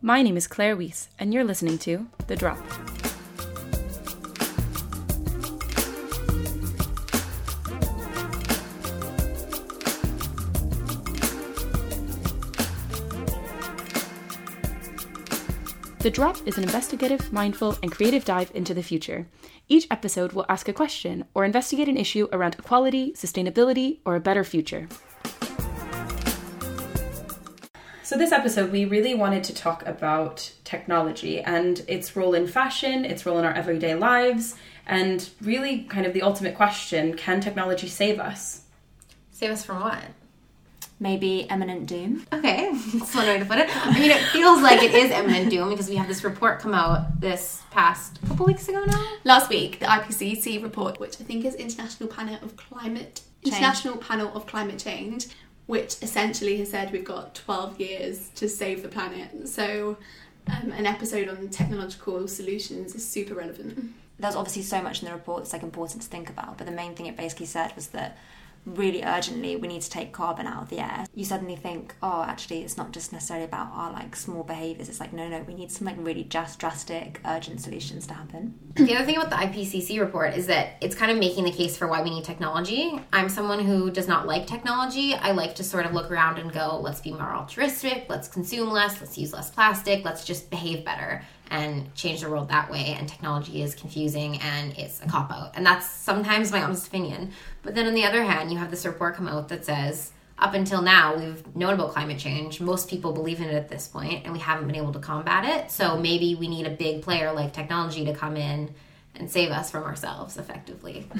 My name is Claire Weiss, and you're listening to The Drop. The Drop is an investigative, mindful, and creative dive into the future. Each episode will ask a question or investigate an issue around equality, sustainability, or a better future. So, this episode, we really wanted to talk about technology and its role in fashion, its role in our everyday lives, and really kind of the ultimate question can technology save us? Save us from what? Maybe imminent doom. Okay, that's one way to put it. I mean, it feels like it is imminent doom because we have this report come out this past couple weeks ago now. Last week, the IPCC report, which I think is International Panel of Climate Change. International Panel of Climate Change, which essentially has said we've got 12 years to save the planet. So, um, an episode on technological solutions is super relevant. There's obviously so much in the report that's like important to think about, but the main thing it basically said was that really urgently we need to take carbon out of the air. You suddenly think, oh, actually, it's not just necessarily about our like small behaviors. It's like, no, no, we need some like really just drastic, urgent solutions to happen. The other thing about the IPCC report is that it's kind of making the case for why we need technology. I'm someone who does not like technology. I like to sort of look around and go, let's be more altruistic, let's consume less, let's use less plastic, let's just behave better and change the world that way. And technology is confusing and it's a cop out. And that's sometimes my honest opinion. But then on the other hand, you have this report come out that says, up until now, we've known about climate change. Most people believe in it at this point, and we haven't been able to combat it. So maybe we need a big player like technology to come in and save us from ourselves effectively.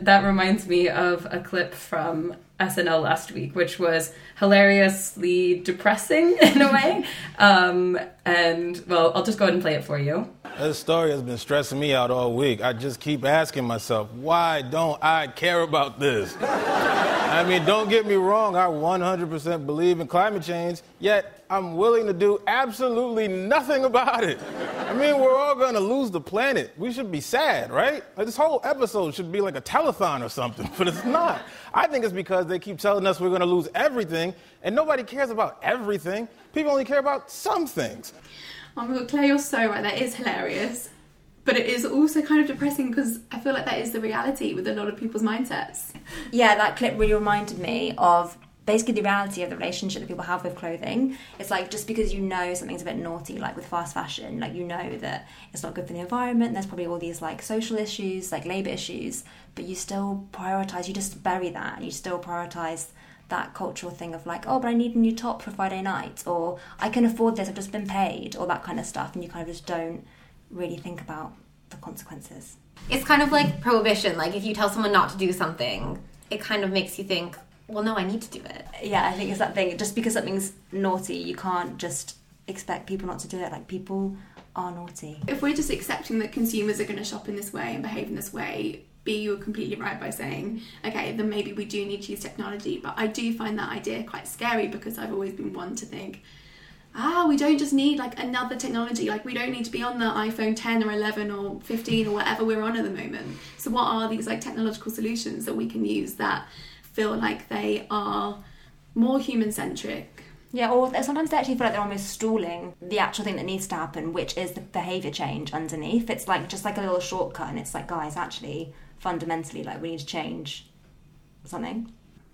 That reminds me of a clip from SNL last week, which was hilariously depressing in a way. Um, and well, I'll just go ahead and play it for you. This story has been stressing me out all week. I just keep asking myself, why don't I care about this? I mean, don't get me wrong, I 100% believe in climate change, yet I'm willing to do absolutely nothing about it. I mean, we're all gonna lose the planet. We should be sad, right? Like, this whole episode should be like a telethon or something, but it's not. I think it's because they keep telling us we're gonna lose everything, and nobody cares about everything. People only care about some things. Oh my god, Claire, you're so right. That is hilarious. But it is also kind of depressing because I feel like that is the reality with a lot of people's mindsets. Yeah, that clip really reminded me of basically the reality of the relationship that people have with clothing. It's like just because you know something's a bit naughty, like with fast fashion, like you know that it's not good for the environment, there's probably all these like social issues, like labour issues, but you still prioritise, you just bury that and you still prioritise that cultural thing of like, oh, but I need a new top for Friday night, or I can afford this, I've just been paid, or that kind of stuff, and you kind of just don't really think about the consequences. It's kind of like prohibition. Like if you tell someone not to do something, it kind of makes you think, well, no, I need to do it. Yeah, I think it's that thing. Just because something's naughty, you can't just expect people not to do it. Like people are naughty. If we're just accepting that consumers are going to shop in this way and behave in this way, B, you were completely right by saying, okay, then maybe we do need to use technology. But I do find that idea quite scary because I've always been one to think, ah, we don't just need like another technology. Like we don't need to be on the iPhone 10 or 11 or 15 or whatever we're on at the moment. So what are these like technological solutions that we can use that feel like they are more human centric? Yeah, or sometimes they actually feel like they're almost stalling the actual thing that needs to happen, which is the behaviour change underneath. It's like just like a little shortcut, and it's like, guys, actually, fundamentally, like we need to change something.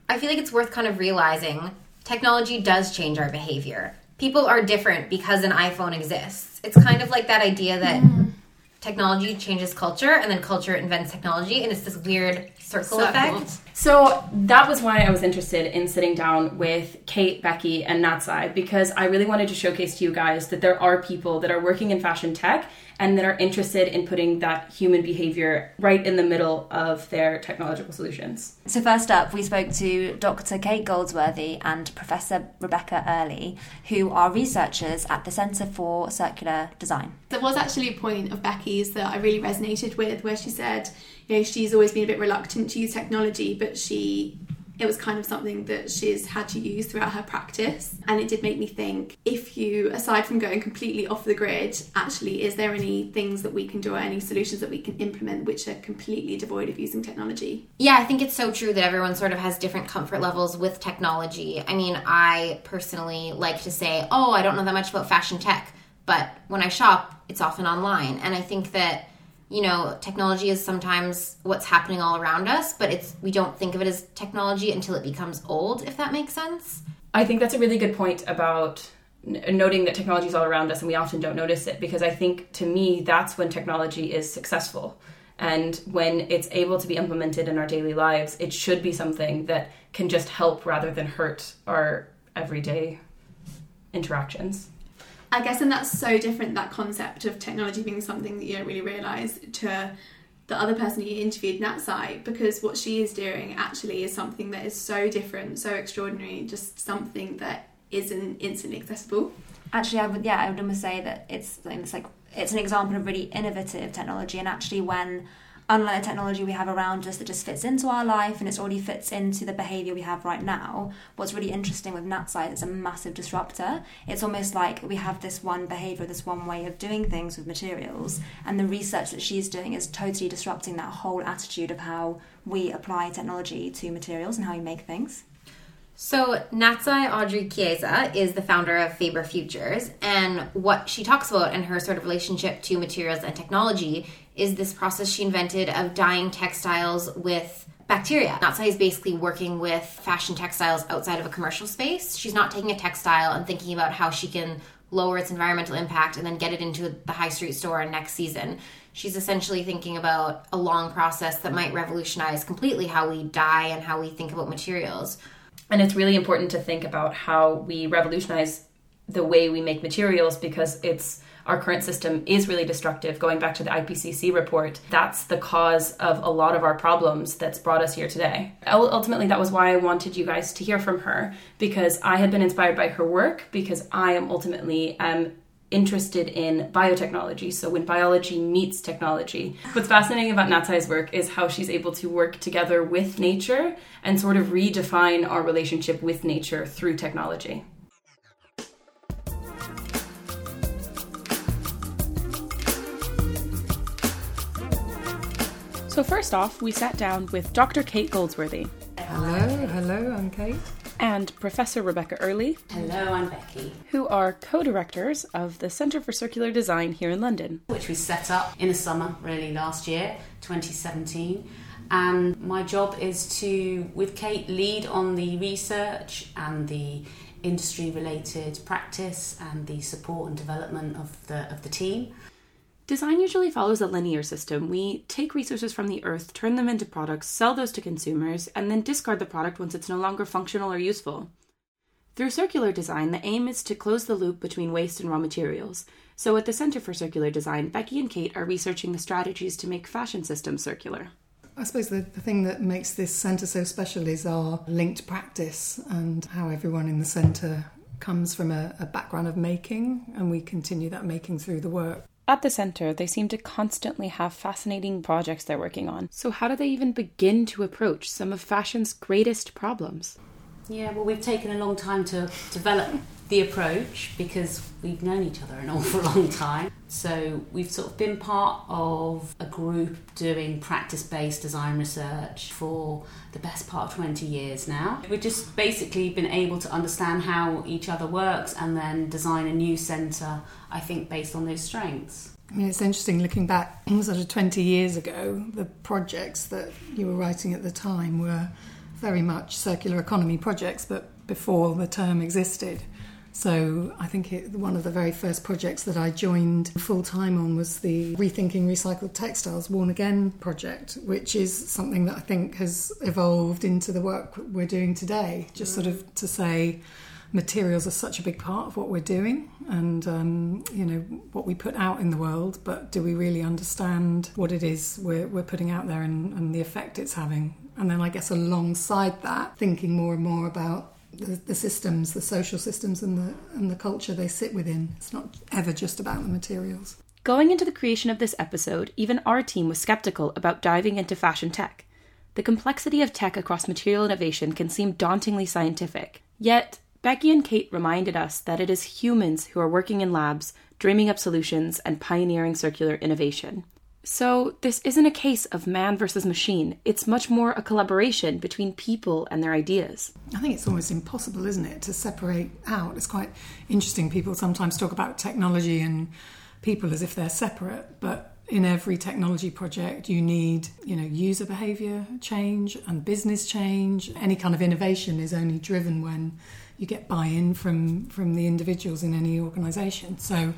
I feel like it's worth kind of realizing technology does change our behavior. People are different because an iPhone exists. It's kind of like that idea that mm. technology changes culture and then culture invents technology, and it's this weird circle, Circle. effect. So that was why I was interested in sitting down with Kate, Becky, and Natsai because I really wanted to showcase to you guys that there are people that are working in fashion tech and that are interested in putting that human behavior right in the middle of their technological solutions. So, first up, we spoke to Dr. Kate Goldsworthy and Professor Rebecca Earley, who are researchers at the Centre for Circular Design. There was actually a point of Becky's that I really resonated with where she said, you know, she's always been a bit reluctant to use technology, but she it was kind of something that she's had to use throughout her practice. And it did make me think if you, aside from going completely off the grid, actually, is there any things that we can do or any solutions that we can implement which are completely devoid of using technology? Yeah, I think it's so true that everyone sort of has different comfort levels with technology. I mean, I personally like to say, oh, I don't know that much about fashion tech. but when I shop, it's often online. And I think that you know, technology is sometimes what's happening all around us, but it's we don't think of it as technology until it becomes old, if that makes sense. I think that's a really good point about n- noting that technology is all around us and we often don't notice it because I think to me that's when technology is successful. And when it's able to be implemented in our daily lives, it should be something that can just help rather than hurt our everyday interactions. I guess, and that's so different that concept of technology being something that you don't really realise to the other person you interviewed, Natsai, because what she is doing actually is something that is so different, so extraordinary, just something that isn't instantly accessible. Actually, I would yeah, I would almost say that it's that's like it's an example of really innovative technology, and actually when unlike the technology we have around us that just fits into our life and it already fits into the behavior we have right now. What's really interesting with Natsai is it's a massive disruptor. It's almost like we have this one behavior, this one way of doing things with materials, and the research that she's doing is totally disrupting that whole attitude of how we apply technology to materials and how we make things. So, Natsai Audrey Chieza is the founder of Faber Futures, and what she talks about in her sort of relationship to materials and technology is this process she invented of dyeing textiles with bacteria. Natsai is basically working with fashion textiles outside of a commercial space. She's not taking a textile and thinking about how she can lower its environmental impact and then get it into the high street store next season. She's essentially thinking about a long process that might revolutionize completely how we dye and how we think about materials. And it's really important to think about how we revolutionize the way we make materials because it's our current system is really destructive. Going back to the IPCC report, that's the cause of a lot of our problems that's brought us here today. Ultimately, that was why I wanted you guys to hear from her because I had been inspired by her work because I am ultimately um, interested in biotechnology. So when biology meets technology. What's fascinating about Natsai's work is how she's able to work together with nature and sort of redefine our relationship with nature through technology. So, first off, we sat down with Dr. Kate Goldsworthy. Hello, hello, I'm Kate. And Professor Rebecca Earley. Hello, I'm Becky. Who are co directors of the Centre for Circular Design here in London. Which we set up in the summer, really, last year, 2017. And my job is to, with Kate, lead on the research and the industry related practice and the support and development of the, of the team. Design usually follows a linear system. We take resources from the earth, turn them into products, sell those to consumers, and then discard the product once it's no longer functional or useful. Through circular design, the aim is to close the loop between waste and raw materials. So, at the Center for Circular Design, Becky and Kate are researching the strategies to make fashion systems circular. I suppose the, the thing that makes this centre so special is our linked practice and how everyone in the centre comes from a, a background of making, and we continue that making through the work. At the centre, they seem to constantly have fascinating projects they're working on. So, how do they even begin to approach some of fashion's greatest problems? Yeah, well, we've taken a long time to develop the approach because we've known each other an awful long time. So we've sort of been part of a group doing practice based design research for the best part of 20 years now. We've just basically been able to understand how each other works and then design a new centre, I think, based on those strengths. I mean, it's interesting looking back sort of 20 years ago, the projects that you were writing at the time were very much circular economy projects, but before the term existed. So I think it, one of the very first projects that I joined full time on was the Rethinking Recycled Textiles Worn Again project, which is something that I think has evolved into the work we're doing today. Just sort of to say, materials are such a big part of what we're doing and um, you know what we put out in the world but do we really understand what it is we're, we're putting out there and, and the effect it's having and then i guess alongside that thinking more and more about the, the, systems, the social systems, and the and the culture they sit within. It's not ever just about the materials. Going into the creation of this episode, even our team was skeptical about diving into fashion tech. The complexity of tech across material innovation can seem dauntingly scientific. Yet, Becky and Kate reminded us that it is humans who are working in labs, dreaming up solutions, and pioneering circular innovation. So, this isn't a case of man versus machine. It's much more a collaboration between people and their ideas. I think it's almost impossible, isn't it, to separate out. It's quite interesting. People sometimes talk about technology and people as if they're separate, but in every technology project you need you know user behavior change and business change any kind of innovation is only driven when you get buy-in from from the individuals in any organization. So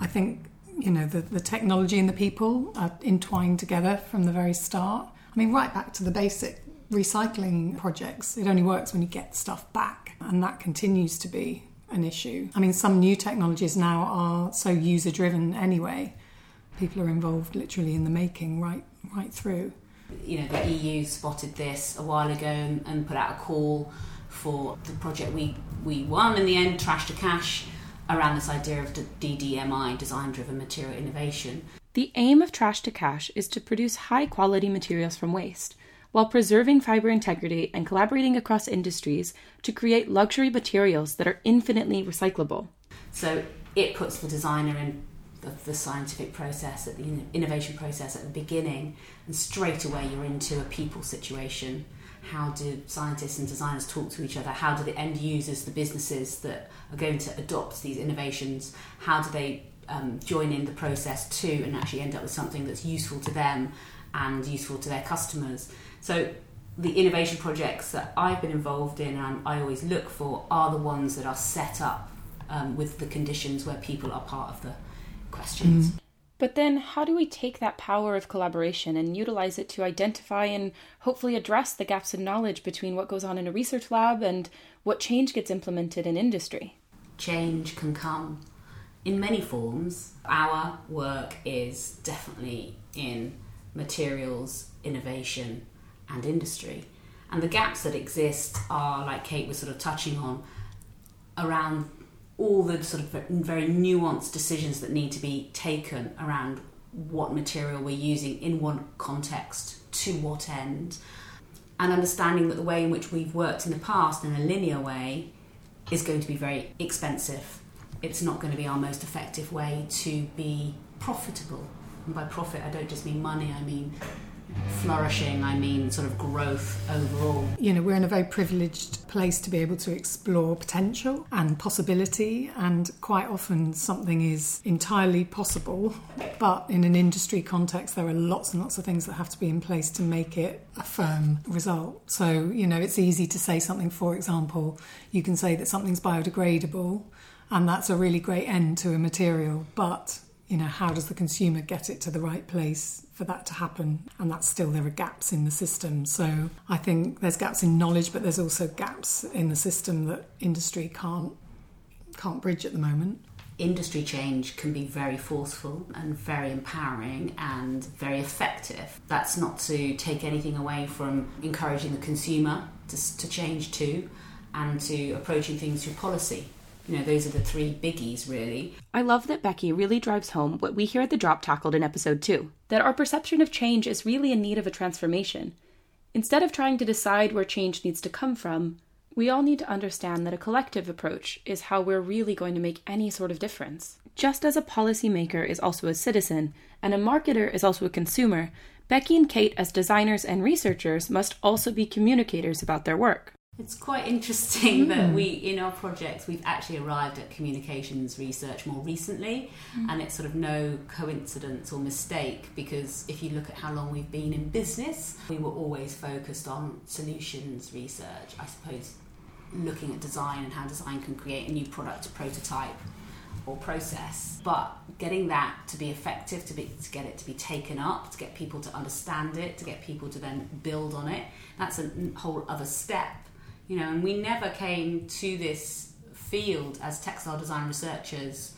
i think you know the, the technology and the people are entwined together from the very start. I mean right back to the basic recycling projects. It only works when you get stuff back and that continues to be an issue. I mean some new technologies now are so user driven anyway. People are involved literally in the making right right through. You know, the EU spotted this a while ago and, and put out a call for the project we we won in the end, Trash to Cash, around this idea of DDMI, design driven material innovation. The aim of Trash to Cash is to produce high quality materials from waste while preserving fiber integrity and collaborating across industries to create luxury materials that are infinitely recyclable. So it puts the designer in the, the scientific process, at the innovation process at the beginning, and straight away you're into a people situation. How do scientists and designers talk to each other? How do the end users, the businesses that are going to adopt these innovations, how do they um, join in the process too and actually end up with something that's useful to them and useful to their customers? So the innovation projects that I've been involved in and I always look for are the ones that are set up um, with the conditions where people are part of the questions. Mm. But then, how do we take that power of collaboration and utilize it to identify and hopefully address the gaps in knowledge between what goes on in a research lab and what change gets implemented in industry? Change can come in many forms. Our work is definitely in materials, innovation, and industry. And the gaps that exist are, like Kate was sort of touching on, around all the sort of very nuanced decisions that need to be taken around what material we're using in one context to what end. And understanding that the way in which we've worked in the past in a linear way is going to be very expensive. It's not going to be our most effective way to be profitable. And by profit i don't just mean money i mean flourishing, I mean sort of growth overall. You know, we're in a very privileged place to be able to explore potential and possibility, and quite often something is entirely possible, but in an industry context, there are lots and lots of things that have to be in place to make it a firm result. So, you know, it's easy to say something, for example, you can say that something's biodegradable. And that's a really great end to a material, but you know, how does the consumer get it to the right place for that to happen? And that's still, there are gaps in the system. So I think there's gaps in knowledge, but there's also gaps in the system that industry can't, can't bridge at the moment. Industry change can be very forceful and very empowering and very effective. That's not to take anything away from encouraging the consumer to, to change too and to approaching things through policy you know, those are the three biggies, really. I love that Becky really drives home what we here at the Drop tackled in episode two that our perception of change is really in need of a transformation. Instead of trying to decide where change needs to come from, we all need to understand that a collective approach is how we're really going to make any sort of difference. Just as a policymaker is also a citizen, and a marketer is also a consumer, Becky and Kate, as designers and researchers, must also be communicators about their work. It's quite interesting mm. that we, in our projects, we've actually arrived at communications research more recently, mm. and it's sort of no coincidence or mistake because if you look at how long we've been in business, we were always focused on solutions research, I suppose, looking at design and how design can create a new product, prototype, or process. But getting that to be effective, to, be, to get it to be taken up, to get people to understand it, to get people to then build on it, that's a whole other step you know, and we never came to this field as textile design researchers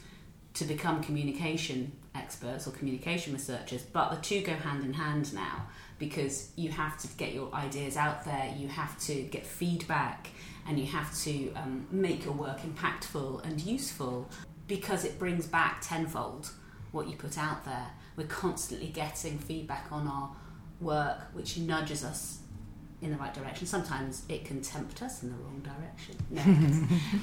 to become communication experts or communication researchers, but the two go hand in hand now because you have to get your ideas out there, you have to get feedback, and you have to um, make your work impactful and useful because it brings back tenfold what you put out there. We're constantly getting feedback on our work which nudges us in the right direction. Sometimes it can tempt us in the wrong direction. No,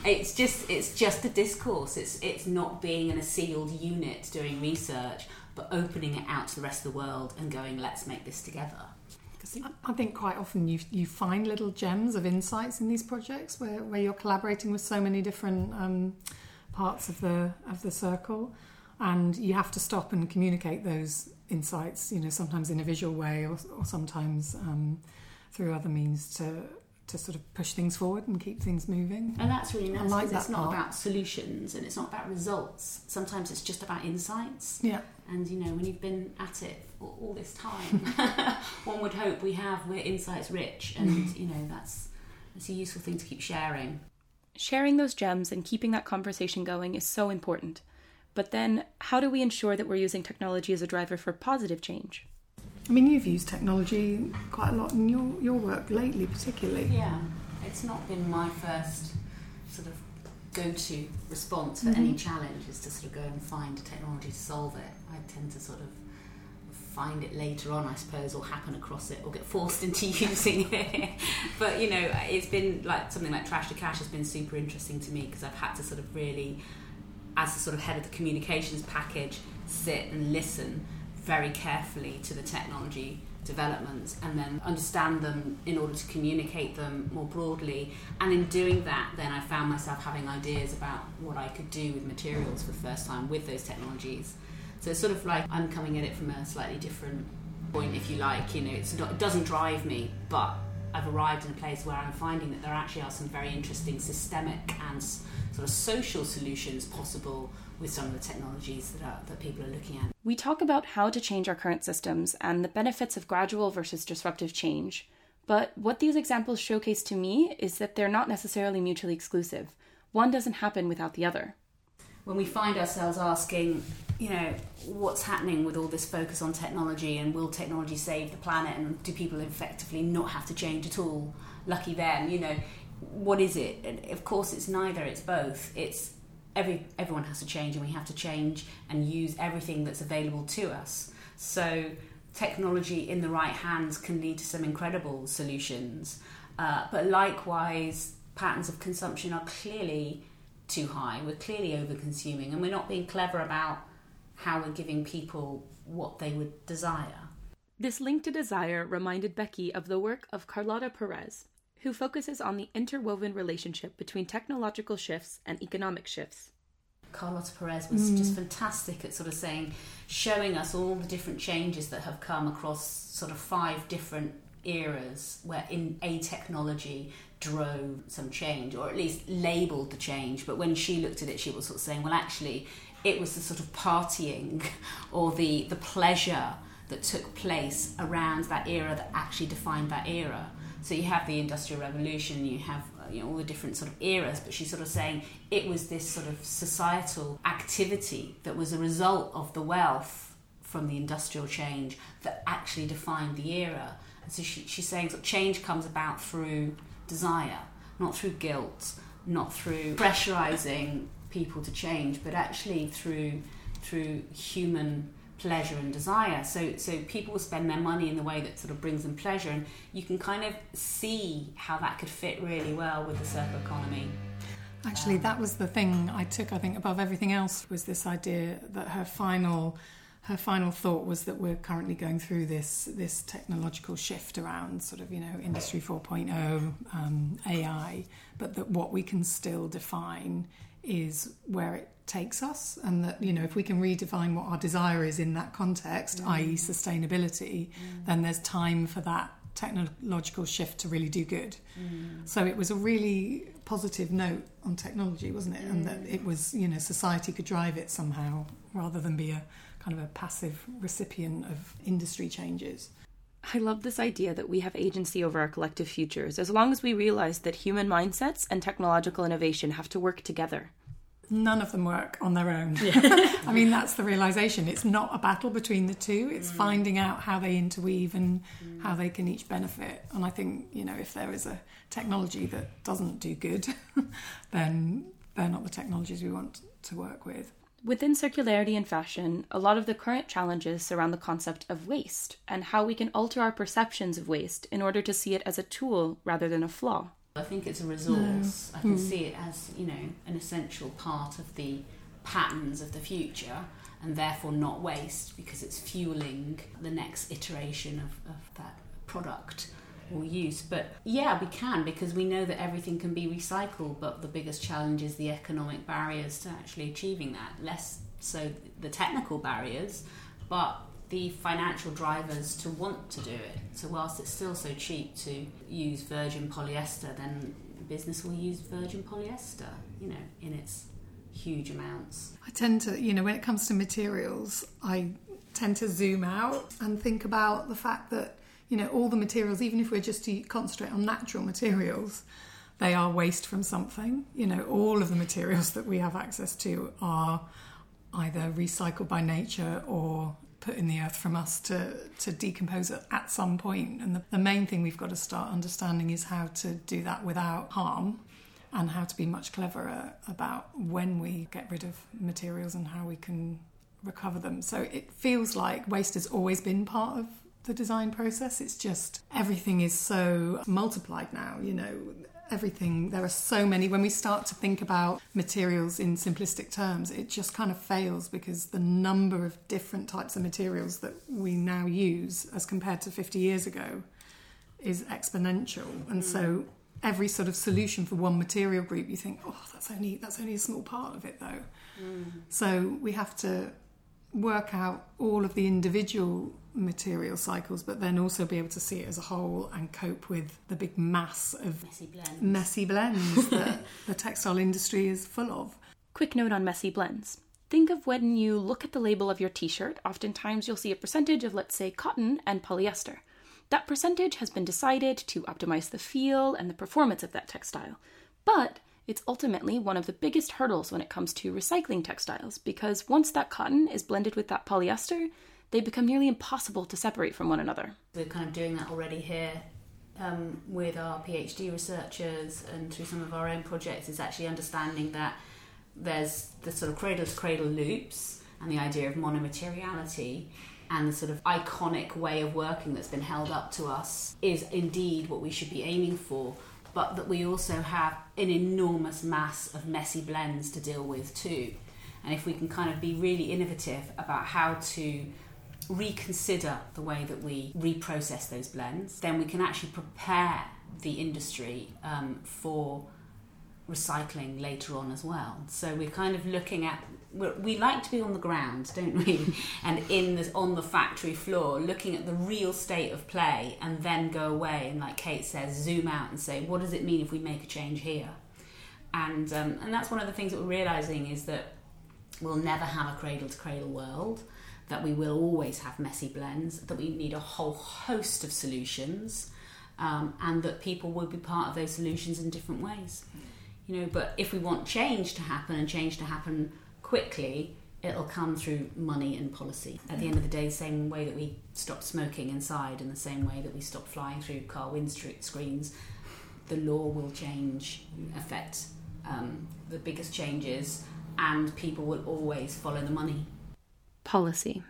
it's, it's just it's just a discourse. It's it's not being in a sealed unit doing research, but opening it out to the rest of the world and going, let's make this together. I think quite often you you find little gems of insights in these projects where, where you're collaborating with so many different um, parts of the of the circle, and you have to stop and communicate those insights. You know, sometimes in a visual way, or, or sometimes um, through other means to to sort of push things forward and keep things moving. And that's really nice like because it's not part. about solutions and it's not about results. Sometimes it's just about insights. Yeah. And you know, when you've been at it all, all this time, one would hope we have we're insights rich, and mm-hmm. you know that's it's a useful thing to keep sharing. Sharing those gems and keeping that conversation going is so important. But then, how do we ensure that we're using technology as a driver for positive change? I mean, you've used technology quite a lot in your, your work lately, particularly. Yeah, it's not been my first sort of go-to response for any mm-hmm. challenge is to sort of go and find a technology to solve it. I tend to sort of find it later on, I suppose, or happen across it, or get forced into using it. but you know, it's been like something like Trash to Cash has been super interesting to me because I've had to sort of really, as the sort of head of the communications package, sit and listen very carefully to the technology developments and then understand them in order to communicate them more broadly. And in doing that, then I found myself having ideas about what I could do with materials for the first time with those technologies. So it's sort of like I'm coming at it from a slightly different point, if you like. You know, not, it doesn't drive me, but I've arrived in a place where I'm finding that there actually are some very interesting systemic and sort of social solutions possible with some of the technologies that, are, that people are looking at. We talk about how to change our current systems and the benefits of gradual versus disruptive change. But what these examples showcase to me is that they're not necessarily mutually exclusive. One doesn't happen without the other. when we find ourselves asking, you know, what's happening with all this focus on technology and will technology save the planet and do people effectively not have to change at all? Lucky them, you know, what is it? And of course, it's neither, it's both. It's every everyone has to change and we have to change and use everything that's available to us. So, technology in the right hands can lead to some incredible solutions. Uh, but likewise, patterns of consumption are clearly too high. We're clearly over consuming and we're not being clever about how we're giving people what they would desire. This link to desire reminded Becky of the work of Carlota Perez, who focuses on the interwoven relationship between technological shifts and economic shifts. Carlota Perez was just mm. fantastic at sort of saying, showing us all the different changes that have come across sort of five different eras where in a technology drove some change or at least labeled the change. But when she looked at it she was sort of saying well actually it was the sort of partying or the the pleasure that took place around that era that actually defined that era so you have the industrial revolution you have uh, you know all the different sort of eras but she's sort of saying it was this sort of societal activity that was a result of the wealth from the industrial change that actually defined the era. And so she, she's saying that change comes about through desire not through guilt not through pressurizing people to change but actually through through human pleasure and desire so so people spend their money in the way that sort of brings them pleasure and you can kind of see how that could fit really well with the circular economy Actually, that was the thing I took. I think above everything else was this idea that her final, her final thought was that we're currently going through this this technological shift around sort of you know industry 4.0, um, AI, but that what we can still define is where it takes us, and that you know if we can redefine what our desire is in that context, mm. i.e., sustainability, mm. then there's time for that technological shift to really do good. Mm. So it was a really positive note on technology, wasn't it? And that it was, you know, society could drive it somehow rather than be a kind of a passive recipient of industry changes. I love this idea that we have agency over our collective futures as long as we realize that human mindsets and technological innovation have to work together. None of them work on their own. I mean, that's the realization. It's not a battle between the two. It's mm. finding out how they interweave and mm. how they can each benefit. And I think, you know, if there is a technology that doesn't do good, then they're not the technologies we want to work with. Within circularity and fashion, a lot of the current challenges surround the concept of waste and how we can alter our perceptions of waste in order to see it as a tool rather than a flaw. I think it's a resource. I can hmm. see it as, you know, an essential part of the patterns of the future and therefore not waste because it's fueling the next iteration of, of that product or use. But yeah, we can because we know that everything can be recycled, but the biggest challenge is the economic barriers to actually achieving that. Less so the technical barriers, but the financial drivers to want to do it. So whilst it's still so cheap to use virgin polyester, then business will use virgin polyester, you know, in its huge amounts. I tend to, you know, when it comes to materials, I tend to zoom out and think about the fact that, you know, all the materials, even if we're just to concentrate on natural materials, they are waste from something. You know, all of the materials that we have access to are either recycled by nature or put in the earth from us to, to decompose it at some point. And the, the main thing we've got to start understanding is how to do that without harm and how to be much cleverer about when we get rid of materials and how we can recover them. So it feels like waste has always been part of the design process. It's just everything is so multiplied now, you know, everything, there are so many. When we start to think about materials in simplistic terms, it just kind of fails because the number of different types of materials that we now use as compared to 50 years ago is exponential. And so mm. every sort of solution for one material group, you think, oh, that's only that's only a small part of it, though. Mm. So we have to work out all of the individual material cycles, but then also be able to see it as a whole and cope with the big mass of Messy blends. messy blends that the textile industry is full of. Quick note on messy blends. Think of when you look at the label of your t shirt, oftentimes you'll see a percentage of, let's say, cotton and polyester. That percentage has been decided to optimize the feel and the performance of that textile. But it's ultimately one of the biggest hurdles when it comes to recycling textiles because once that cotton is blended with that polyester, they become nearly impossible to separate from one another. We're kind of doing that already here um, with our PhD researchers and through some of our own projects. Is actually understanding that there's the sort of cradle to cradle loops and the idea of monomateriality and the sort of iconic way of working that's been held up to us is indeed what we should be aiming for. But that we also have an enormous mass of messy blends to deal with too. And if we can kind of be really innovative about how to reconsider the way that we reprocess those blends, then we can actually prepare the industry um, for recycling later on as well. So we're kind of looking at we like to be on the ground, don't we? and in this on the factory floor, looking at the real state of play, and then go away and, like Kate says, zoom out and say, what does it mean if we make a change here? And um, and that's one of the things that we're realizing is that we'll never have a cradle to cradle world. That we will always have messy blends. That we need a whole host of solutions, um, and that people will be part of those solutions in different ways you know but if we want change to happen and change to happen quickly it'll come through money and policy at the end of the day same way that we stopped smoking inside in the same way that we stopped flying through car windscreens the law will change affect um, the biggest changes and people will always follow the money Policy.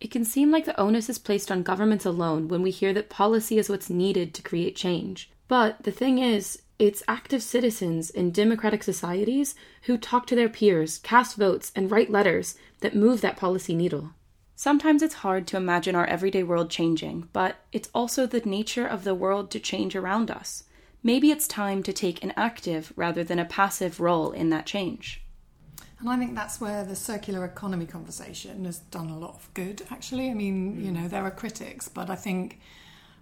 It can seem like the onus is placed on governments alone when we hear that policy is what's needed to create change. But the thing is, it's active citizens in democratic societies who talk to their peers, cast votes, and write letters that move that policy needle. Sometimes it's hard to imagine our everyday world changing, but it's also the nature of the world to change around us. Maybe it's time to take an active rather than a passive role in that change. And I think that's where the circular economy conversation has done a lot of good, actually. I mean, you mm. know, there are critics, but I think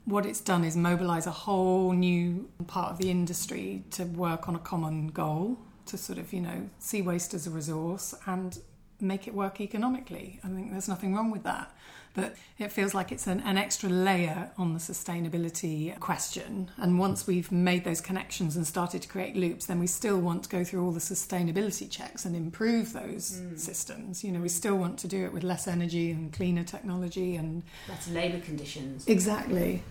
what it's done is mobilize a whole new part of the industry to work on a common goal to sort of, you know, see waste as a resource and make it work economically. I think there's nothing wrong with that. But it feels like it's an, an extra layer on the sustainability question. And once we've made those connections and started to create loops, then we still want to go through all the sustainability checks and improve those hmm. systems. You know, we still want to do it with less energy and cleaner technology and better labour conditions exactly.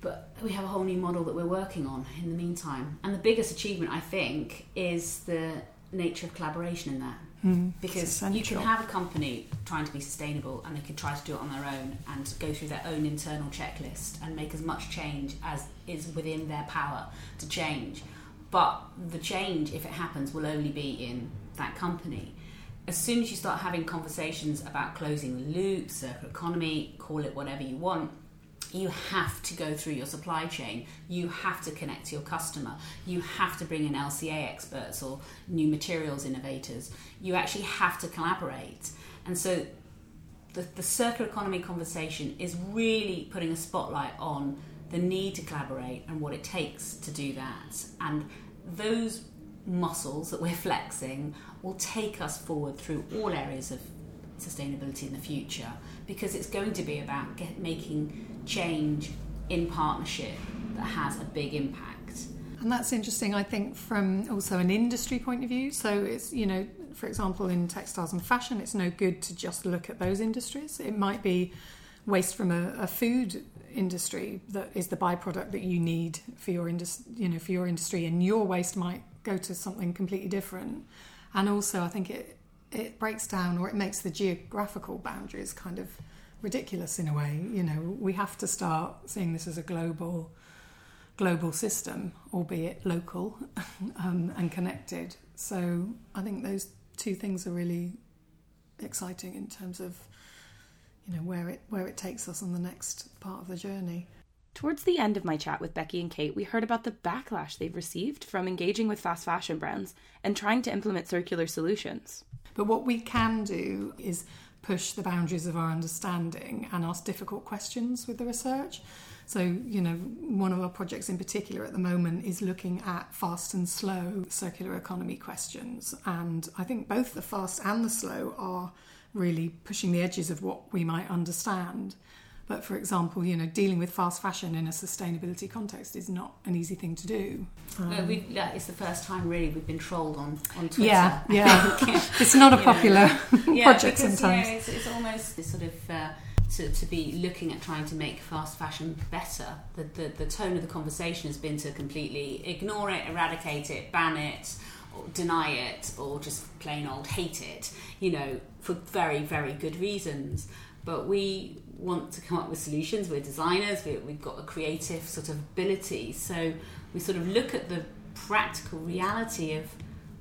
but we have a whole new model that we're working on in the meantime. And the biggest achievement, I think, is the nature of collaboration in that. Mm-hmm. because you can have a company trying to be sustainable and they could try to do it on their own and go through their own internal checklist and make as much change as is within their power to change. But the change, if it happens, will only be in that company. As soon as you start having conversations about closing the loop, circular economy, call it whatever you want, you have to go through your supply chain. You have to connect to your customer. You have to bring in LCA experts or new materials innovators. You actually have to collaborate. And so the, the circular economy conversation is really putting a spotlight on the need to collaborate and what it takes to do that. And those muscles that we're flexing will take us forward through all areas of sustainability in the future because it's going to be about get, making change in partnership that has a big impact. And that's interesting, I think, from also an industry point of view. So it's, you know, for example, in textiles and fashion, it's no good to just look at those industries. It might be waste from a, a food industry that is the byproduct that you need for your indus- you know for your industry and your waste might go to something completely different and also i think it it breaks down or it makes the geographical boundaries kind of ridiculous in a way you know we have to start seeing this as a global global system albeit local um, and connected so i think those two things are really exciting in terms of you know where it where it takes us on the next part of the journey. Towards the end of my chat with Becky and Kate, we heard about the backlash they've received from engaging with fast fashion brands and trying to implement circular solutions. But what we can do is push the boundaries of our understanding and ask difficult questions with the research. So, you know, one of our projects in particular at the moment is looking at fast and slow circular economy questions. And I think both the fast and the slow are really pushing the edges of what we might understand. But for example, you know, dealing with fast fashion in a sustainability context is not an easy thing to do. Uh, we, yeah, it's the first time really we've been trolled on, on Twitter. Yeah, yeah. It's not a popular yeah, project because, sometimes. You know, it's, it's almost this sort of uh, to, to be looking at trying to make fast fashion better. The, the, the tone of the conversation has been to completely ignore it, eradicate it, ban it, or deny it, or just plain old hate it, you know, for very, very good reasons. But we want to come up with solutions. We're designers, we, we've got a creative sort of ability. So we sort of look at the practical reality of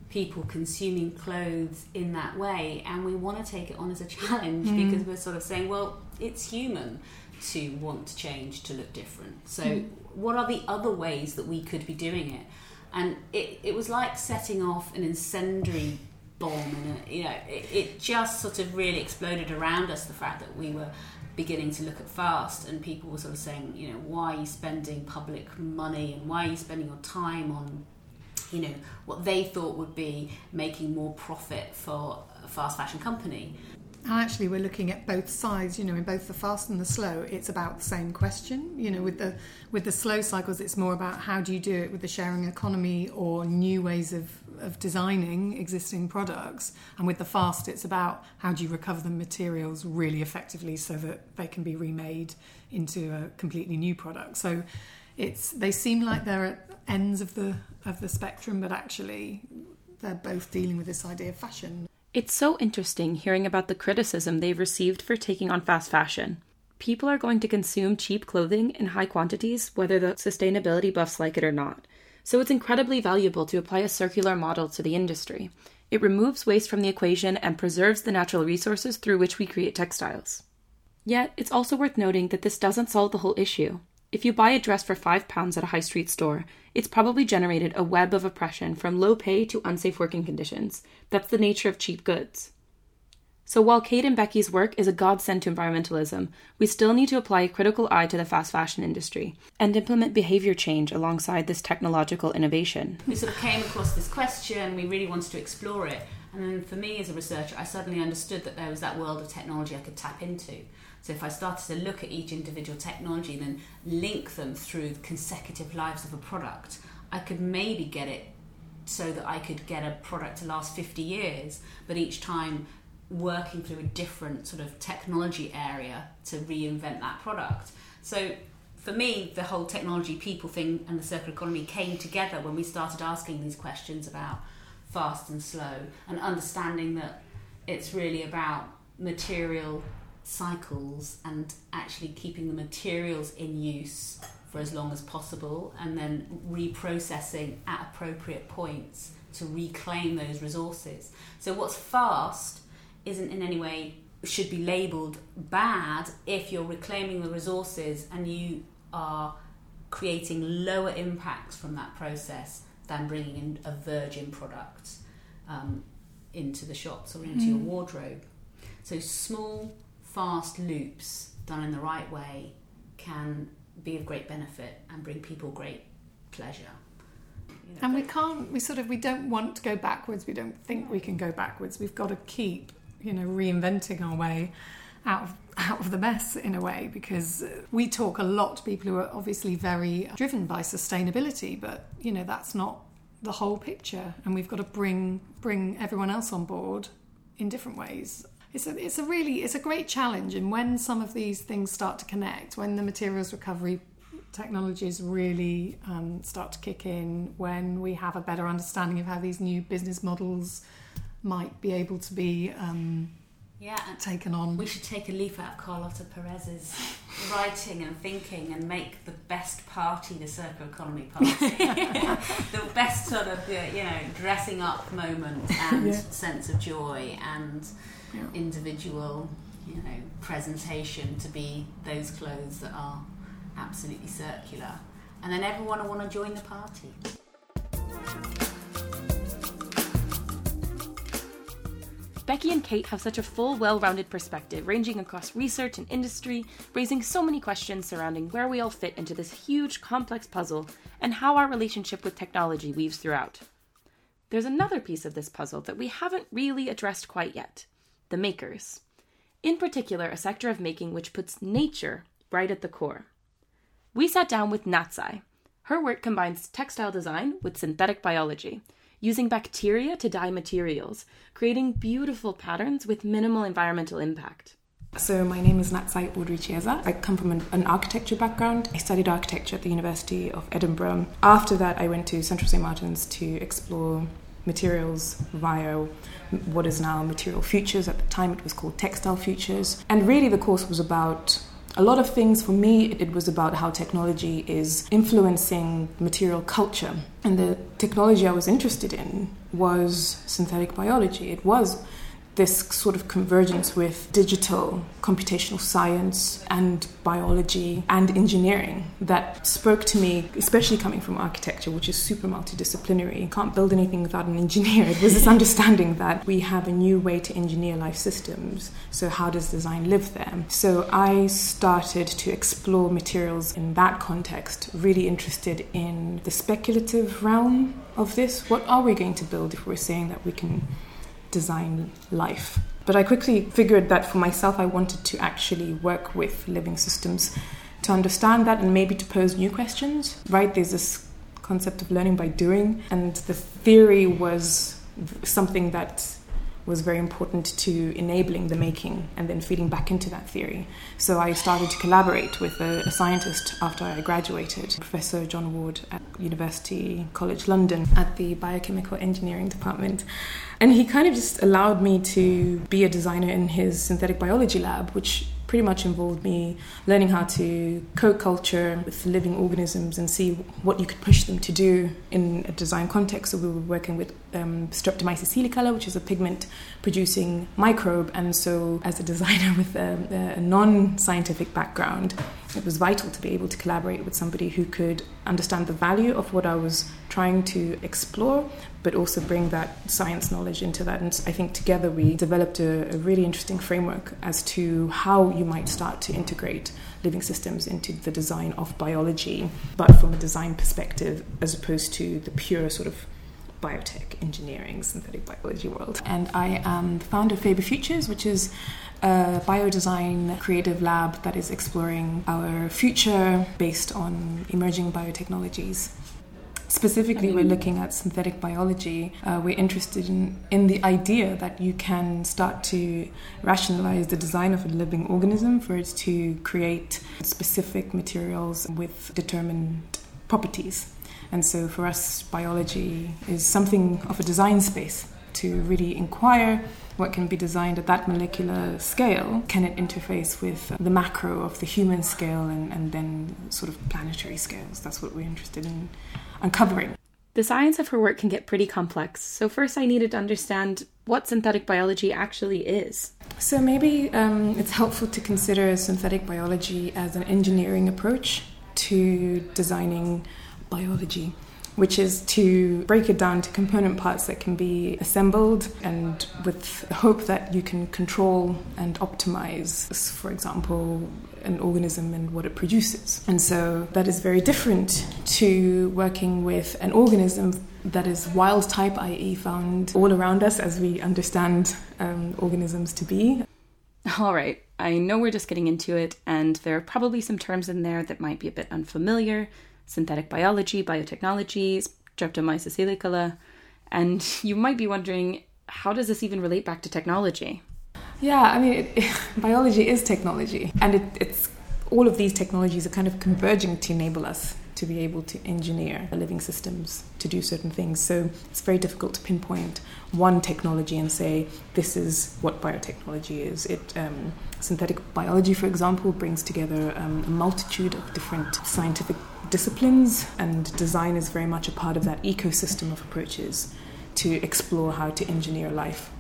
people consuming clothes in that way and we want to take it on as a challenge mm. because we're sort of saying well it's human to want to change to look different. So mm. what are the other ways that we could be doing it? And it, it was like setting off an incendiary bomb and a, you know it, it just sort of really exploded around us the fact that we were beginning to look at fast and people were sort of saying you know why are you spending public money and why are you spending your time on you know what they thought would be making more profit for a fast fashion company And actually, we're looking at both sides. You know, in both the fast and the slow, it's about the same question. You know, with the with the slow cycles, it's more about how do you do it with the sharing economy or new ways of of designing existing products. And with the fast, it's about how do you recover the materials really effectively so that they can be remade into a completely new product. So, it's they seem like they're at ends of the of the spectrum, but actually, they're both dealing with this idea of fashion. It's so interesting hearing about the criticism they've received for taking on fast fashion. People are going to consume cheap clothing in high quantities, whether the sustainability buffs like it or not. So it's incredibly valuable to apply a circular model to the industry. It removes waste from the equation and preserves the natural resources through which we create textiles. Yet, it's also worth noting that this doesn't solve the whole issue. If you buy a dress for £5 at a high street store, it's probably generated a web of oppression from low pay to unsafe working conditions. That's the nature of cheap goods. So while Kate and Becky's work is a godsend to environmentalism, we still need to apply a critical eye to the fast fashion industry and implement behavior change alongside this technological innovation. we sort of came across this question we really wanted to explore it and then for me as a researcher i suddenly understood that there was that world of technology i could tap into so if i started to look at each individual technology and then link them through the consecutive lives of a product i could maybe get it so that I could get a product to last 50 years, but each time working through a different sort of technology area to reinvent that product. So for me, the whole technology people thing and the circular economy came together when we started asking these questions about fast and slow, and understanding that it's really about material cycles and actually keeping the materials in use for as long as possible and then reprocessing at appropriate points to reclaim those resources. So, what's fast isn't in any way should be labeled bad if you're reclaiming the resources and you are creating lower impacts from that process than bringing in a virgin product um, into the shops or into mm. your wardrobe. So, small, fast loops done in the right way can be of great benefit and bring people great pleasure. You know, and we can't, we sort of, we don't want to go backwards. We don't think we can go backwards. We've got to keep, you know, reinventing our way out of out of the mess in a way because we talk a lot to people who are obviously very driven by sustainability but you know that's not the whole picture and we've got to bring bring everyone else on board in different ways. It's a, it's a really it's a great challenge and when some of these things start to connect when the materials recovery technologies really um, start to kick in when we have a better understanding of how these new business models might be able to be um, yeah, taken on. We should take a leaf out of Carlota Perez's writing and thinking and make the best party the circular economy party. the best sort of, you know, dressing up moment and yeah. sense of joy and yeah. individual, you know, presentation to be those clothes that are absolutely circular. And then everyone will want to join the party. Becky and Kate have such a full, well rounded perspective, ranging across research and industry, raising so many questions surrounding where we all fit into this huge, complex puzzle and how our relationship with technology weaves throughout. There's another piece of this puzzle that we haven't really addressed quite yet the makers. In particular, a sector of making which puts nature right at the core. We sat down with Natsai. Her work combines textile design with synthetic biology using bacteria to dye materials, creating beautiful patterns with minimal environmental impact. So, my name is Natsai Audrey Chieza. I come from an, an, architecture background. I studied architecture at the University of Edinburgh. After that, I went to Central St. Martin's to explore materials via what is now Material Futures. At the time, it was called Textile Futures. And really, the course was about a lot of things for me it was about how technology is influencing material culture. And the technology i was interested in was synthetic biology. It was this sort of convergence with digital computational science and biology and engineering that spoke to me, especially coming from architecture, which is super multidisciplinary. You can't build anything without an engineer. Was this understanding that we have a new way to engineer life systems. So, how does design live there? So, I started to explore materials in that context, really interested in the speculative realm of this. What are we going to build if we're saying that we can? Design life. But I quickly figured that for myself, I wanted to actually work with living systems to understand that and maybe to pose new questions, right? There's this concept of learning by doing, and the theory was something that was very important to enabling the making and then feeding back into that theory. So I started to collaborate with a, a, scientist after I graduated, Professor John Ward at University College London at the Biochemical Engineering Department. And he kind of just allowed me to be a designer in his synthetic biology lab, which pretty much involved me learning how to co-culture with living organisms and see what you could push them to do in a design context. So we were working with um, Streptomyces coelicolor, which is a pigment-producing microbe. And so, as a designer with a, a non-scientific background, it was vital to be able to collaborate with somebody who could understand the value of what I was trying to explore, but also bring that science knowledge into that. And I think together we developed a, a really interesting framework as to how you might start to integrate living systems into the design of biology, but from a design perspective as opposed to the pure sort of biotech engineering synthetic biology world. And I am the founder of Faber Futures, which is a biodesign creative lab that is exploring our future based on emerging biotechnologies. Specifically, we're looking at synthetic biology. Uh, we're interested in, in the idea that you can start to rationalize the design of a living organism for it to create specific materials with determined properties. And so for us, biology is something of a design space to really inquire what can be designed at that molecular scale. Can it interface with the macro of the human scale and, and then sort of planetary scales? That's what we're interested in uncovering. The science of her work can get pretty complex, so first I needed to understand what synthetic biology actually is. So maybe um, it's helpful to consider synthetic biology as an engineering approach to designing biology which is to break it down to component parts that can be assembled and with the hope that you can control and optimize, for example, an organism and what it produces. And so that is very different to working with an organism that is wild type, i.e., found all around us as we understand um, organisms to be. All right, I know we're just getting into it, and there are probably some terms in there that might be a bit unfamiliar synthetic biology, biotechnology, Streptomyces coelicolor, and you might be wondering how does this even relate back to technology? Yeah, I mean, it, it, biology is technology, and it, it's all of these technologies are kind of converging to enable us to be able to engineer living systems to do certain things. So it's very difficult to pinpoint one technology and say this is what biotechnology is. It um, synthetic biology, for example, brings together um, a multitude of different scientific disciplines, and design is very much a part of that ecosystem of approaches to explore how to engineer life.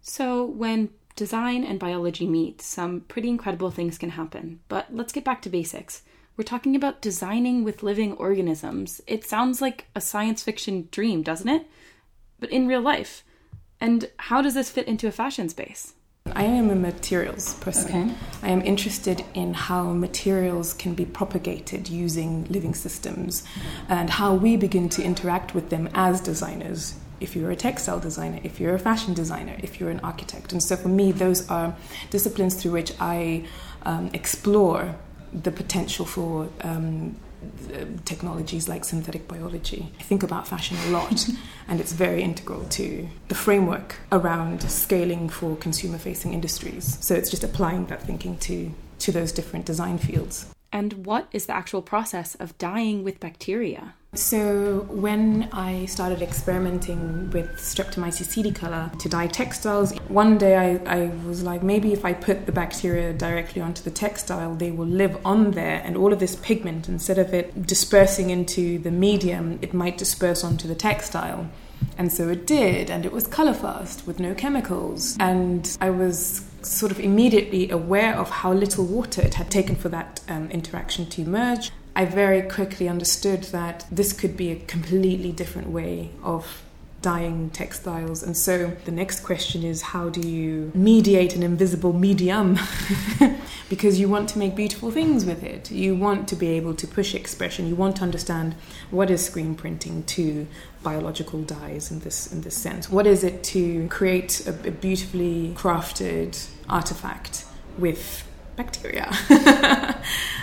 So, when design and biology meet, some pretty incredible things can happen. But let's get back to basics. We're talking about designing with living organisms. It sounds like a science fiction dream, doesn't it? But in real life. And how does this fit into a fashion space? I am a materials person. Okay. I am interested in how materials can be propagated using living systems and how we begin to interact with them as designers. If you're a textile designer, if you're a fashion designer, if you're an architect. And so for me, those are disciplines through which I um, explore the potential for um, technologies like synthetic biology. I think about fashion a lot, and it's very integral to the framework around scaling for consumer facing industries. So it's just applying that thinking to, to those different design fields. And what is the actual process of dyeing with bacteria? So, when I started experimenting with Streptomyces coelicolor to dye textiles, one day I, I, was like, maybe if I put the bacteria directly onto the textile, they will live on there, and all of this pigment, instead of it dispersing into the medium, it might disperse onto the textile. And so it did, and it was color fast with no chemicals. And I was sort of immediately aware of how little water it had taken for that um, interaction to emerge. I very quickly understood that this could be a completely different way of dyeing textiles. And so the next question is how do you mediate an invisible medium? because you want to make beautiful things with it. You want to be able to push expression. You want to understand what is screen printing to biological dyes in this in this sense. What is it to create a, a beautifully crafted artifact with bacteria? uh,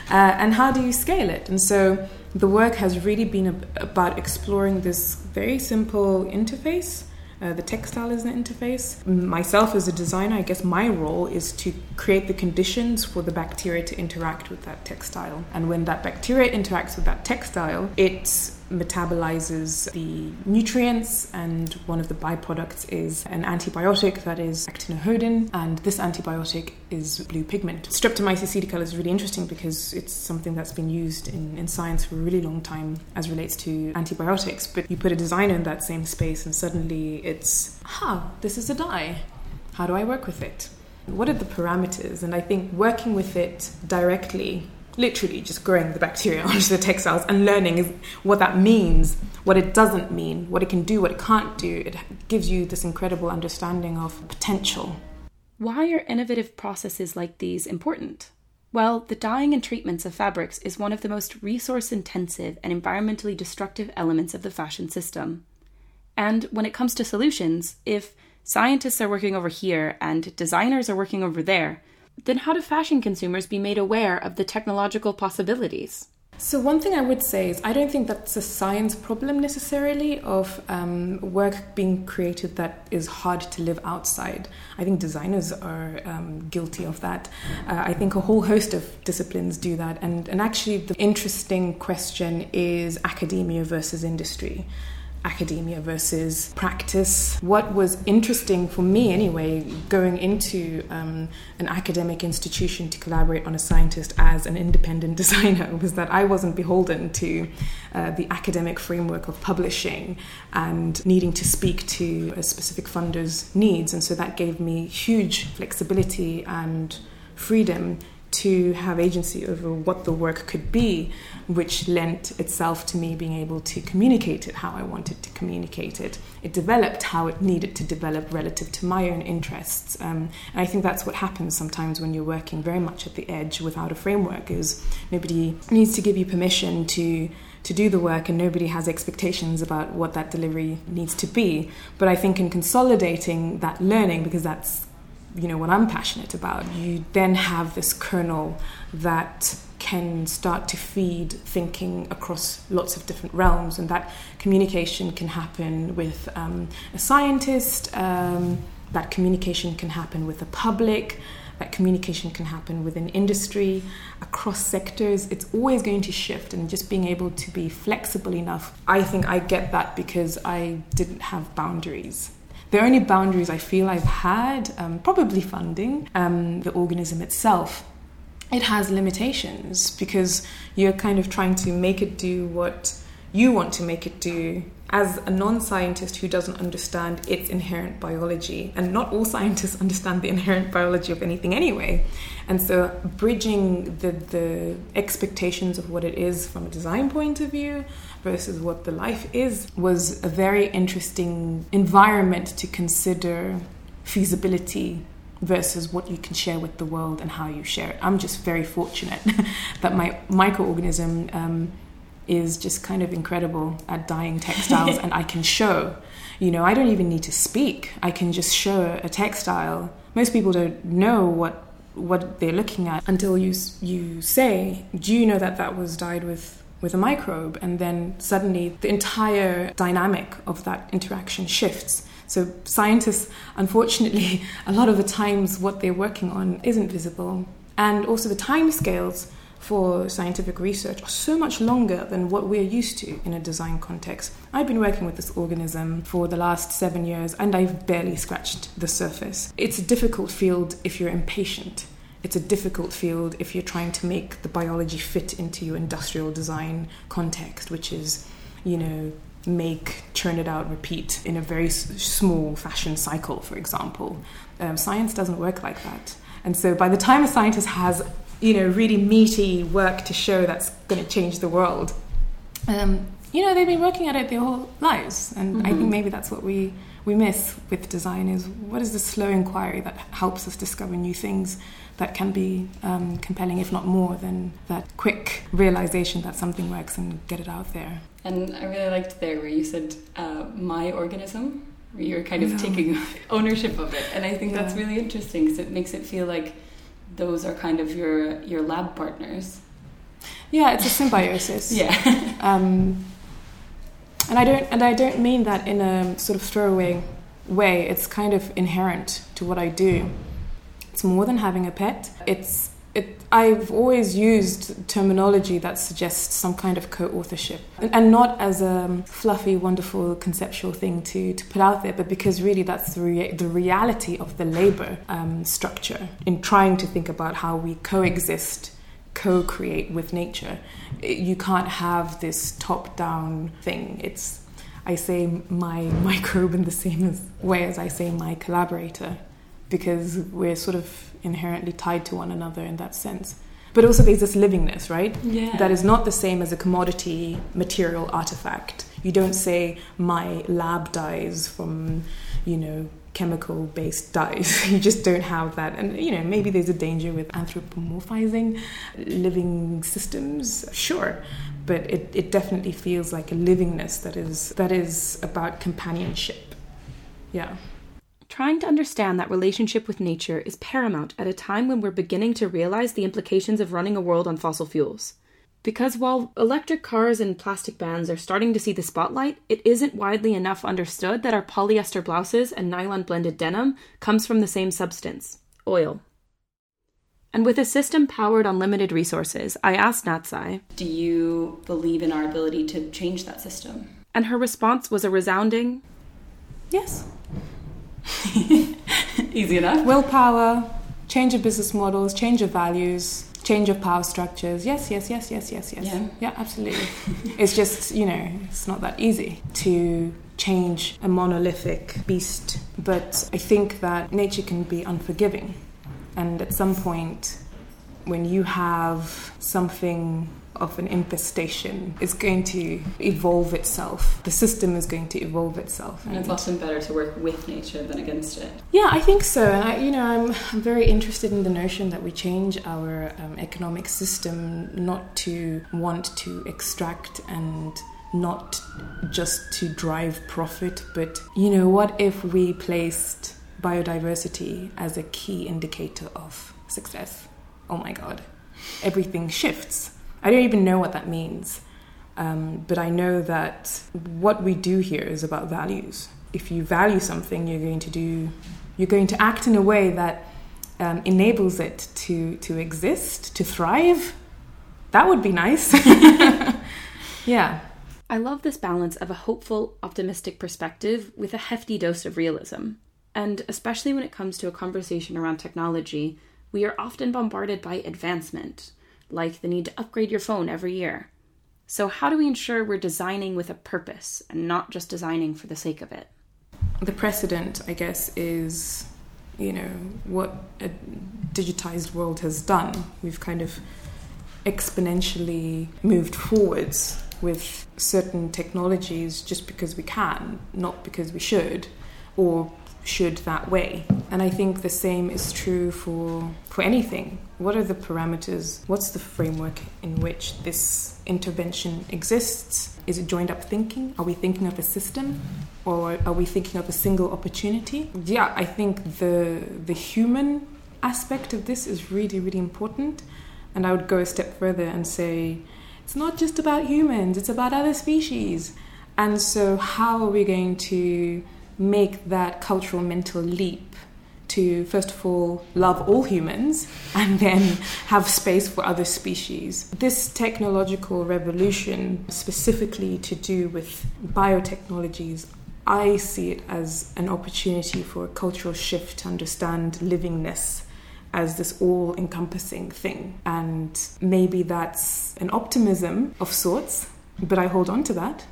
and how do you scale it? And so the work has really been about exploring this very simple interface. Uh, the textile is an interface. Myself as a designer, I guess my role is to create the conditions for the bacteria to interact with that textile. And when that bacteria interacts with that textile, it's metabolizes the nutrients, and one of the byproducts is an antibiotic that is actinorhodin, and this antibiotic is blue pigment. Streptomyces coelicolor is really interesting because it's something that's been used in, in science for a really long time as relates to antibiotics, but you put a designer in that same space, and suddenly it's, huh, this is a dye. How do I work with it? What are the parameters? And I think working with it directly literally just growing the bacteria onto the textiles and learning what that means, what it doesn't mean, what it can do, what it can't do. It gives you this incredible understanding of potential. Why are innovative processes like these important? Well, the dyeing and treatments of fabrics is one of the most resource intensive and environmentally destructive elements of the fashion system. And when it comes to solutions, if scientists are working over here and designers are working over there, then how do fashion consumers be made aware of the technological possibilities? So, one thing I would say is I don't think that's a science problem necessarily of um, work being created that is hard to live outside. I think designers are um, guilty of that. Uh, I think a whole host of disciplines do that. And, and actually, the interesting question is academia versus industry academia versus practice. What was interesting for me, anyway, going into um, an academic institution to collaborate on a scientist as an independent designer was that I wasn't beholden to uh, the academic framework of publishing and needing to speak to a specific funder's needs. And so that gave me huge flexibility and freedom to have agency over what the work could be, which lent itself to me being able to communicate it how I wanted to communicate it. It developed how it needed to develop relative to my own interests. Um, and I think that's what happens sometimes when you're working very much at the edge without a framework is nobody needs to give you permission to to do the work and nobody has expectations about what that delivery needs to be. But I think in consolidating that learning, because that's you know what I'm passionate about, you then have this kernel that can start to feed thinking across lots of different realms, and that communication can happen with um, a scientist. Um, that communication can happen with the public. That communication can happen within industry, across sectors. It's always going to shift, and just being able to be flexible enough. I think I get that because I didn't have boundaries the only boundaries I feel I've had, um, probably funding, um, the organism itself. It has limitations because you're kind of trying to make it do what you want to make it do as a non scientist who doesn't understand its inherent biology. And not all scientists understand the inherent biology of anything anyway. And so, bridging the, the expectations of what it is from a design point of view versus what the life is was a very interesting environment to consider feasibility versus what you can share with the world and how you share it. I'm just very fortunate that my microorganism um, is just kind of incredible at dyeing textiles and I can show. You know, I don't even need to speak. I can just show a textile. Most people don't know what what they're looking at until you you say, "Do you know that that was dyed with with a microbe, and then suddenly the entire dynamic of that interaction shifts. So, scientists, unfortunately, a lot of the times what they're working on isn't visible. And also, the timescales for scientific research are so much longer than what we're used to in a design context. I've been working with this organism for the last seven years and I've barely scratched the surface. It's a difficult field if you're impatient it's a difficult field if you're trying to make the biology fit into your industrial design context, which is, you know, make, churn it out, repeat in a very small fashion cycle, for example. Um, science doesn't work like that. And so by the time a scientist has, you know, really meaty work to show that's going to change the world, um, you know, they've been working at it their whole lives. And mm-hmm. I think maybe that's what we, we miss with design is what is the slow inquiry that helps us discover new things that can be um, compelling, if not more, than that quick realization that something works and get it out there. And I really liked there where you said uh, my organism, where you're kind of yeah. taking ownership of it. And I think yeah. that's really interesting because it makes it feel like those are kind of your your lab partners. Yeah, it's a symbiosis. yeah. Um, and I don't and I don't mean that in a sort of throwaway way. It's kind of inherent to what I do. It's more than having a pet. It's it, I've always used terminology that suggests some kind of co-authorship, and, and, not as a fluffy, wonderful conceptual thing to, to put out there, but because really that's the, rea- the reality of the labor um, structure in trying to think about how we coexist, co-create with nature. You can't have this top-down thing. It's I say my microbe in the same way as I say my collaborator because we're sort of inherently tied to one another in that sense. But also, there's this livingness, right? Yeah. That is not the same as a commodity material artifact. You don't say, my lab dyes from, you know, chemical based dyes. you just don't have that. And, you know, maybe there's a danger with anthropomorphizing living systems, sure. But it, it definitely feels like a livingness that is, that is about companionship. Yeah. Trying to understand that relationship with nature is paramount at a time when we're beginning to realize the implications of running a world on fossil fuels. Because while electric cars and plastic bands are starting to see the spotlight, it isn't widely enough understood that our polyester blouses and nylon blended denim comes from the same substance oil. And with a system powered on limited resources, I asked Natsai, Do you believe in our ability to change that system? And her response was a resounding Yes. Easy enough. Willpower, change of business models, change of values, change of power structures. Yes, yes, yes, yes, yes, yes. Yeah. Yeah, absolutely. it's just, you know, it's not that easy to change a monolithic beast. But I think that nature can be unforgiving. And at some point, when you have something of an infestation, it's going to evolve itself. The system is going to evolve itself. And it's often better to work with nature than against it. Yeah, I think so. And I, you know, I'm, I'm very interested in the notion that we change our um, economic system not to want to extract and not just to drive profit, but you know, what if we placed biodiversity as a key indicator of success? Oh my God, everything shifts. I don't even know what that means. Um, but I know that what we do here is about values. If you value something, you're going to do, you're going to act in a way that um, enables it to to exist, to thrive. That would be nice. yeah. I love this balance of a hopeful, optimistic perspective with a hefty dose of realism. And especially when it comes to a conversation around technology, we are often bombarded by advancement, like the need to upgrade your phone every year. So, how do we ensure we're designing with a purpose and not just designing for the sake of it? The precedent, I guess, is you know what a digitized world has done. We've kind of exponentially moved forwards with certain technologies just because we can, not because we should, or should that way. And I think the same is true for for anything. What are the parameters? What's the framework in which this intervention exists? Is it joined up thinking? Are we thinking of a system or are we thinking of a single opportunity? Yeah, I think the the human aspect of this is really really important. And I would go a step further and say it's not just about humans, it's about other species. And so how are we going to make that cultural mental leap to first of all love all humans and then have space for other species. This technological revolution, specifically to do with biotechnologies, I see it as an opportunity for a cultural shift to understand livingness as this all encompassing thing. And maybe that's an optimism of sorts, but I hold on to that.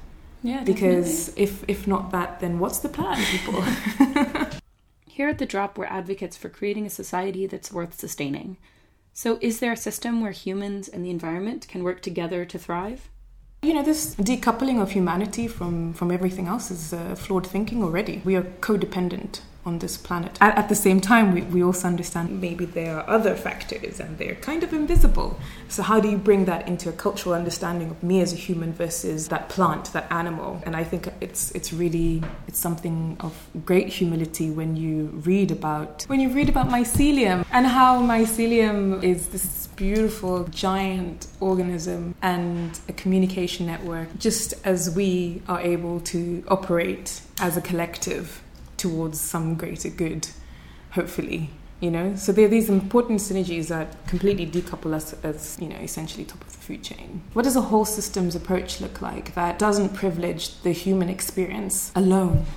Yeah, because if if not that, then what's the plan, people? Here at The Drop, we're advocates for creating a society that's worth sustaining. So, is there a system where humans and the environment can work together to thrive? You know, this decoupling of humanity from, from everything else is uh, flawed thinking already. We are codependent on this planet. At, at, the same time, we, we also understand maybe there are other factors and they're kind of invisible. So, how do you bring that into a cultural understanding of me as a human versus that plant, that animal? And I think it's it's really it's something of great humility when you read about when you read about mycelium and how mycelium is this beautiful giant organism and a communication network just as we are able to operate as a collective towards some greater good, hopefully. You know, so there are these important synergies that completely decouple us as, you know, essentially top of the food chain. What does a whole systems approach look like that doesn't privilege the human experience alone?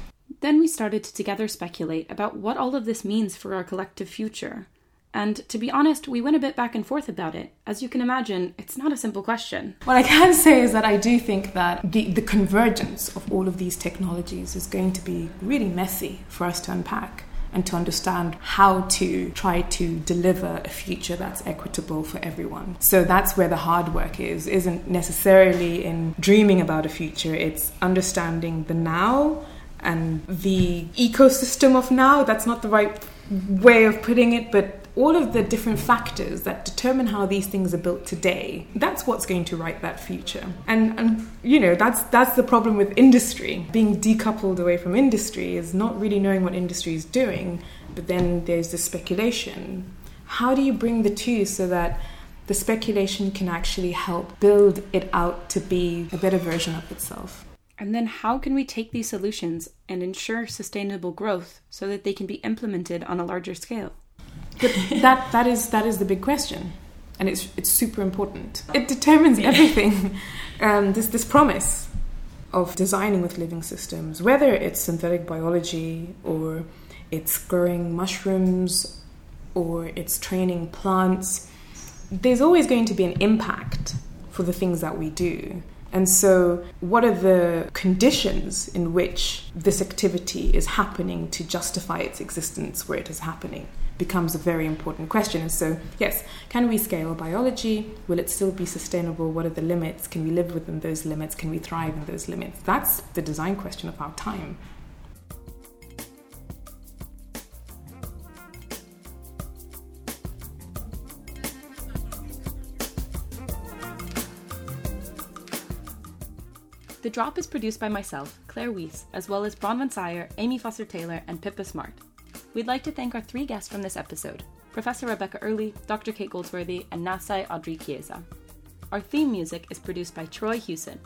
Then we started to together speculate about what all of this means for our collective future. And to be honest, we went a bit back and forth about it. As you can imagine, it's not a simple question. What I can say is that I do think that the, the convergence of all of these technologies is going to be really messy for us to unpack and to understand how to try to deliver a future that's equitable for everyone. So that's where the hard work is, isn't necessarily in dreaming about a future, it's understanding the now and the ecosystem of now. That's not the right way of putting it, but all of the different factors that determine how these things are built today that's what's going to write that future and and you know that's that's the problem with industry being decoupled away from industry is not really knowing what industry is doing but then there's the speculation how do you bring the two so that the speculation can actually help build it out to be a better version of itself. And then, how can we take these solutions and ensure sustainable growth so that they can be implemented on a larger scale? But that, that, is, that is the big question. And it's, it's super important. It determines everything. um, this, this promise of designing with living systems, whether it's synthetic biology or it's growing mushrooms or it's training plants, there's always going to be an impact for the things that we do. And so, what are the conditions in which this activity is happening to justify its existence where it is happening? Becomes a very important question. And so, yes, can we scale biology? Will it still be sustainable? What are the limits? Can we live within those limits? Can we thrive in those limits? That's the design question of our time. The Drop is produced by myself, Claire Weiss, as well as Bronwyn Seier, Amy Foster Taylor, and Pippa Smart. We'd like to thank our three guests from this episode Professor Rebecca Earley, Dr. Kate Goldsworthy, and Natsai Audrey Chieza. Our theme music is produced by Troy Hewson.